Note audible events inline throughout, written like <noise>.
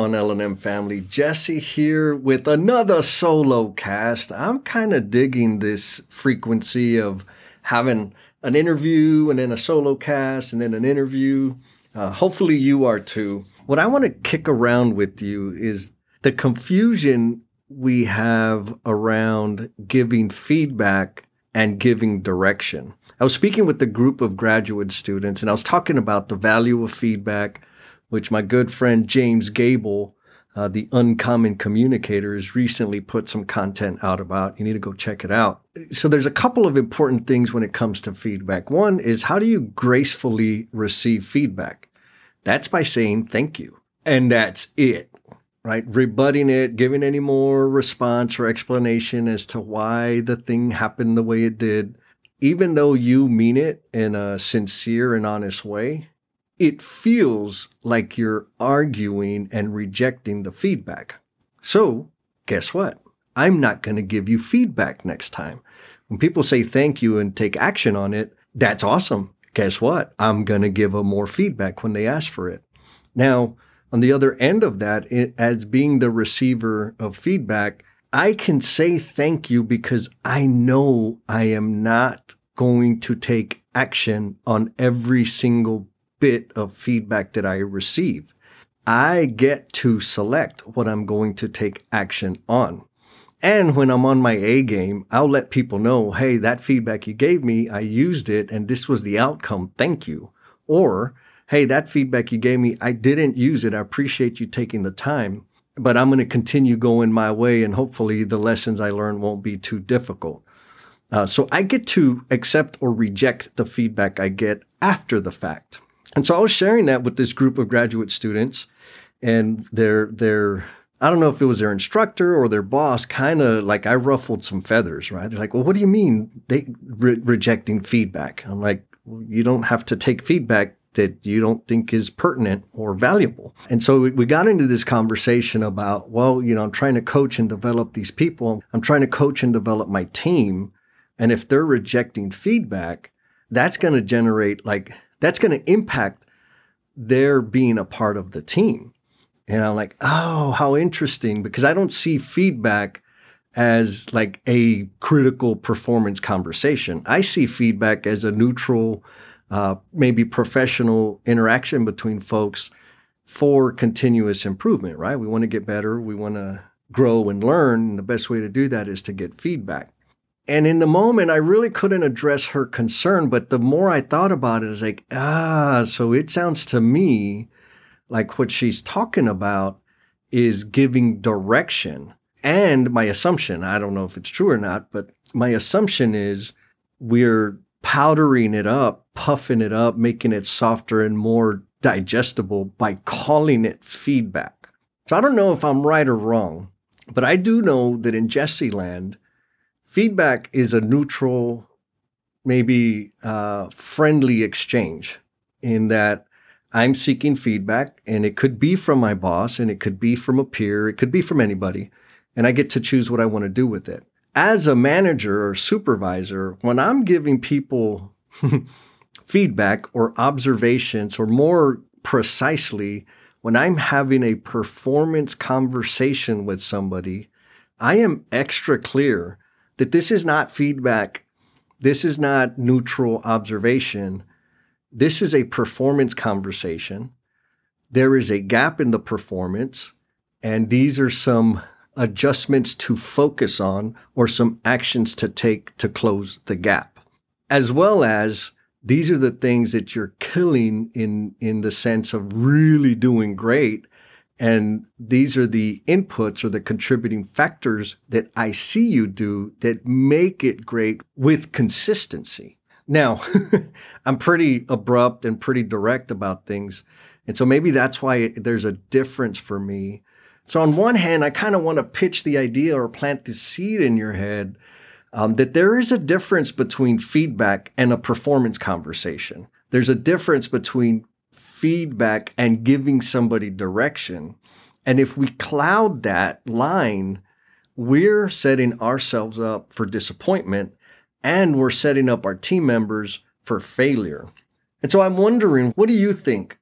on L&M family? Jesse here with another solo cast. I'm kind of digging this frequency of having an interview and then a solo cast and then an interview. Uh, hopefully you are too. What I want to kick around with you is the confusion we have around giving feedback and giving direction. I was speaking with a group of graduate students and I was talking about the value of feedback, which my good friend James Gable, uh, the uncommon communicator, has recently put some content out about. You need to go check it out. So there's a couple of important things when it comes to feedback. One is how do you gracefully receive feedback? That's by saying thank you. And that's it right? Rebutting it, giving any more response or explanation as to why the thing happened the way it did, even though you mean it in a sincere and honest way, it feels like you're arguing and rejecting the feedback. So, guess what? I'm not going to give you feedback next time. When people say thank you and take action on it, that's awesome. Guess what? I'm going to give them more feedback when they ask for it. Now, on the other end of that, it, as being the receiver of feedback, I can say thank you because I know I am not going to take action on every single bit of feedback that I receive. I get to select what I'm going to take action on. And when I'm on my A game, I'll let people know, hey, that feedback you gave me, I used it and this was the outcome. Thank you. Or hey, that feedback you gave me, I didn't use it. I appreciate you taking the time, but I'm going to continue going my way and hopefully the lessons I learned won't be too difficult. Uh, so I get to accept or reject the feedback I get after the fact. And so I was sharing that with this group of graduate students and their, their, I don't know if it was their instructor or their boss, kind of like I ruffled some feathers, right? They're like, well, what do you mean they re- rejecting feedback? I'm like, well, you don't have to take feedback that you don't think is pertinent or valuable. And so we got into this conversation about, well, you know, I'm trying to coach and develop these people. I'm trying to coach and develop my team. And if they're rejecting feedback, that's going to generate like, that's going to impact their being a part of the team. And I'm like, oh, how interesting, because I don't see feedback as like a critical performance conversation. I see feedback as a neutral, uh, maybe professional interaction between folks for continuous improvement, right? We want to get better. We want to grow and learn. And the best way to do that is to get feedback. And in the moment, I really couldn't address her concern. But the more I thought about it, I was like, ah, so it sounds to me like what she's talking about is giving direction. And my assumption, I don't know if it's true or not, but my assumption is we're powdering it up, puffing it up, making it softer and more digestible by calling it feedback. So I don't know if I'm right or wrong, but I do know that in Jesse land, feedback is a neutral, maybe uh, friendly exchange in that I'm seeking feedback and it could be from my boss and it could be from a peer, it could be from anybody, and I get to choose what I want to do with it. As a manager or supervisor, when I'm giving people <laughs> feedback or observations, or more precisely, when I'm having a performance conversation with somebody, I am extra clear that this is not feedback. This is not neutral observation. This is a performance conversation. There is a gap in the performance, and these are some adjustments to focus on or some actions to take to close the gap. As well as these are the things that you're killing in, in the sense of really doing great. And these are the inputs or the contributing factors that I see you do that make it great with consistency. Now, <laughs> I'm pretty abrupt and pretty direct about things. And so maybe that's why there's a difference for me so on one hand, I kind of want to pitch the idea or plant the seed in your head um, that there is a difference between feedback and a performance conversation. There's a difference between feedback and giving somebody direction. And if we cloud that line, we're setting ourselves up for disappointment and we're setting up our team members for failure. And so I'm wondering, what do you think?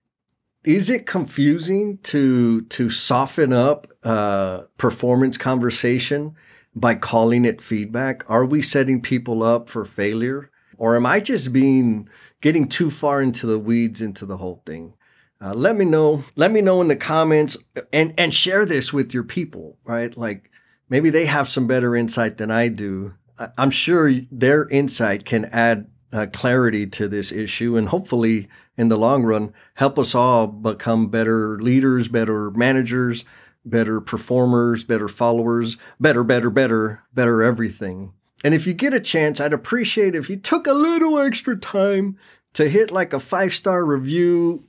is it confusing to to soften up uh, performance conversation by calling it feedback? Are we setting people up for failure, or am I just being getting too far into the weeds into the whole thing? Uh, let me know. Let me know in the comments and and share this with your people. Right, like maybe they have some better insight than I do. I'm sure their insight can add uh, clarity to this issue and hopefully in the long run help us all become better leaders, better managers, better performers, better followers, better, better, better, better everything. And if you get a chance, I'd appreciate if you took a little extra time to hit like a five star review,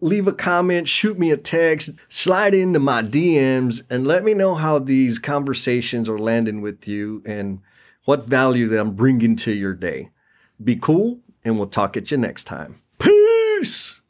leave a comment, shoot me a text, slide into my DMs, and let me know how these conversations are landing with you and what value that I'm bringing to your day. Be cool, and we'll talk at you next time. Peace!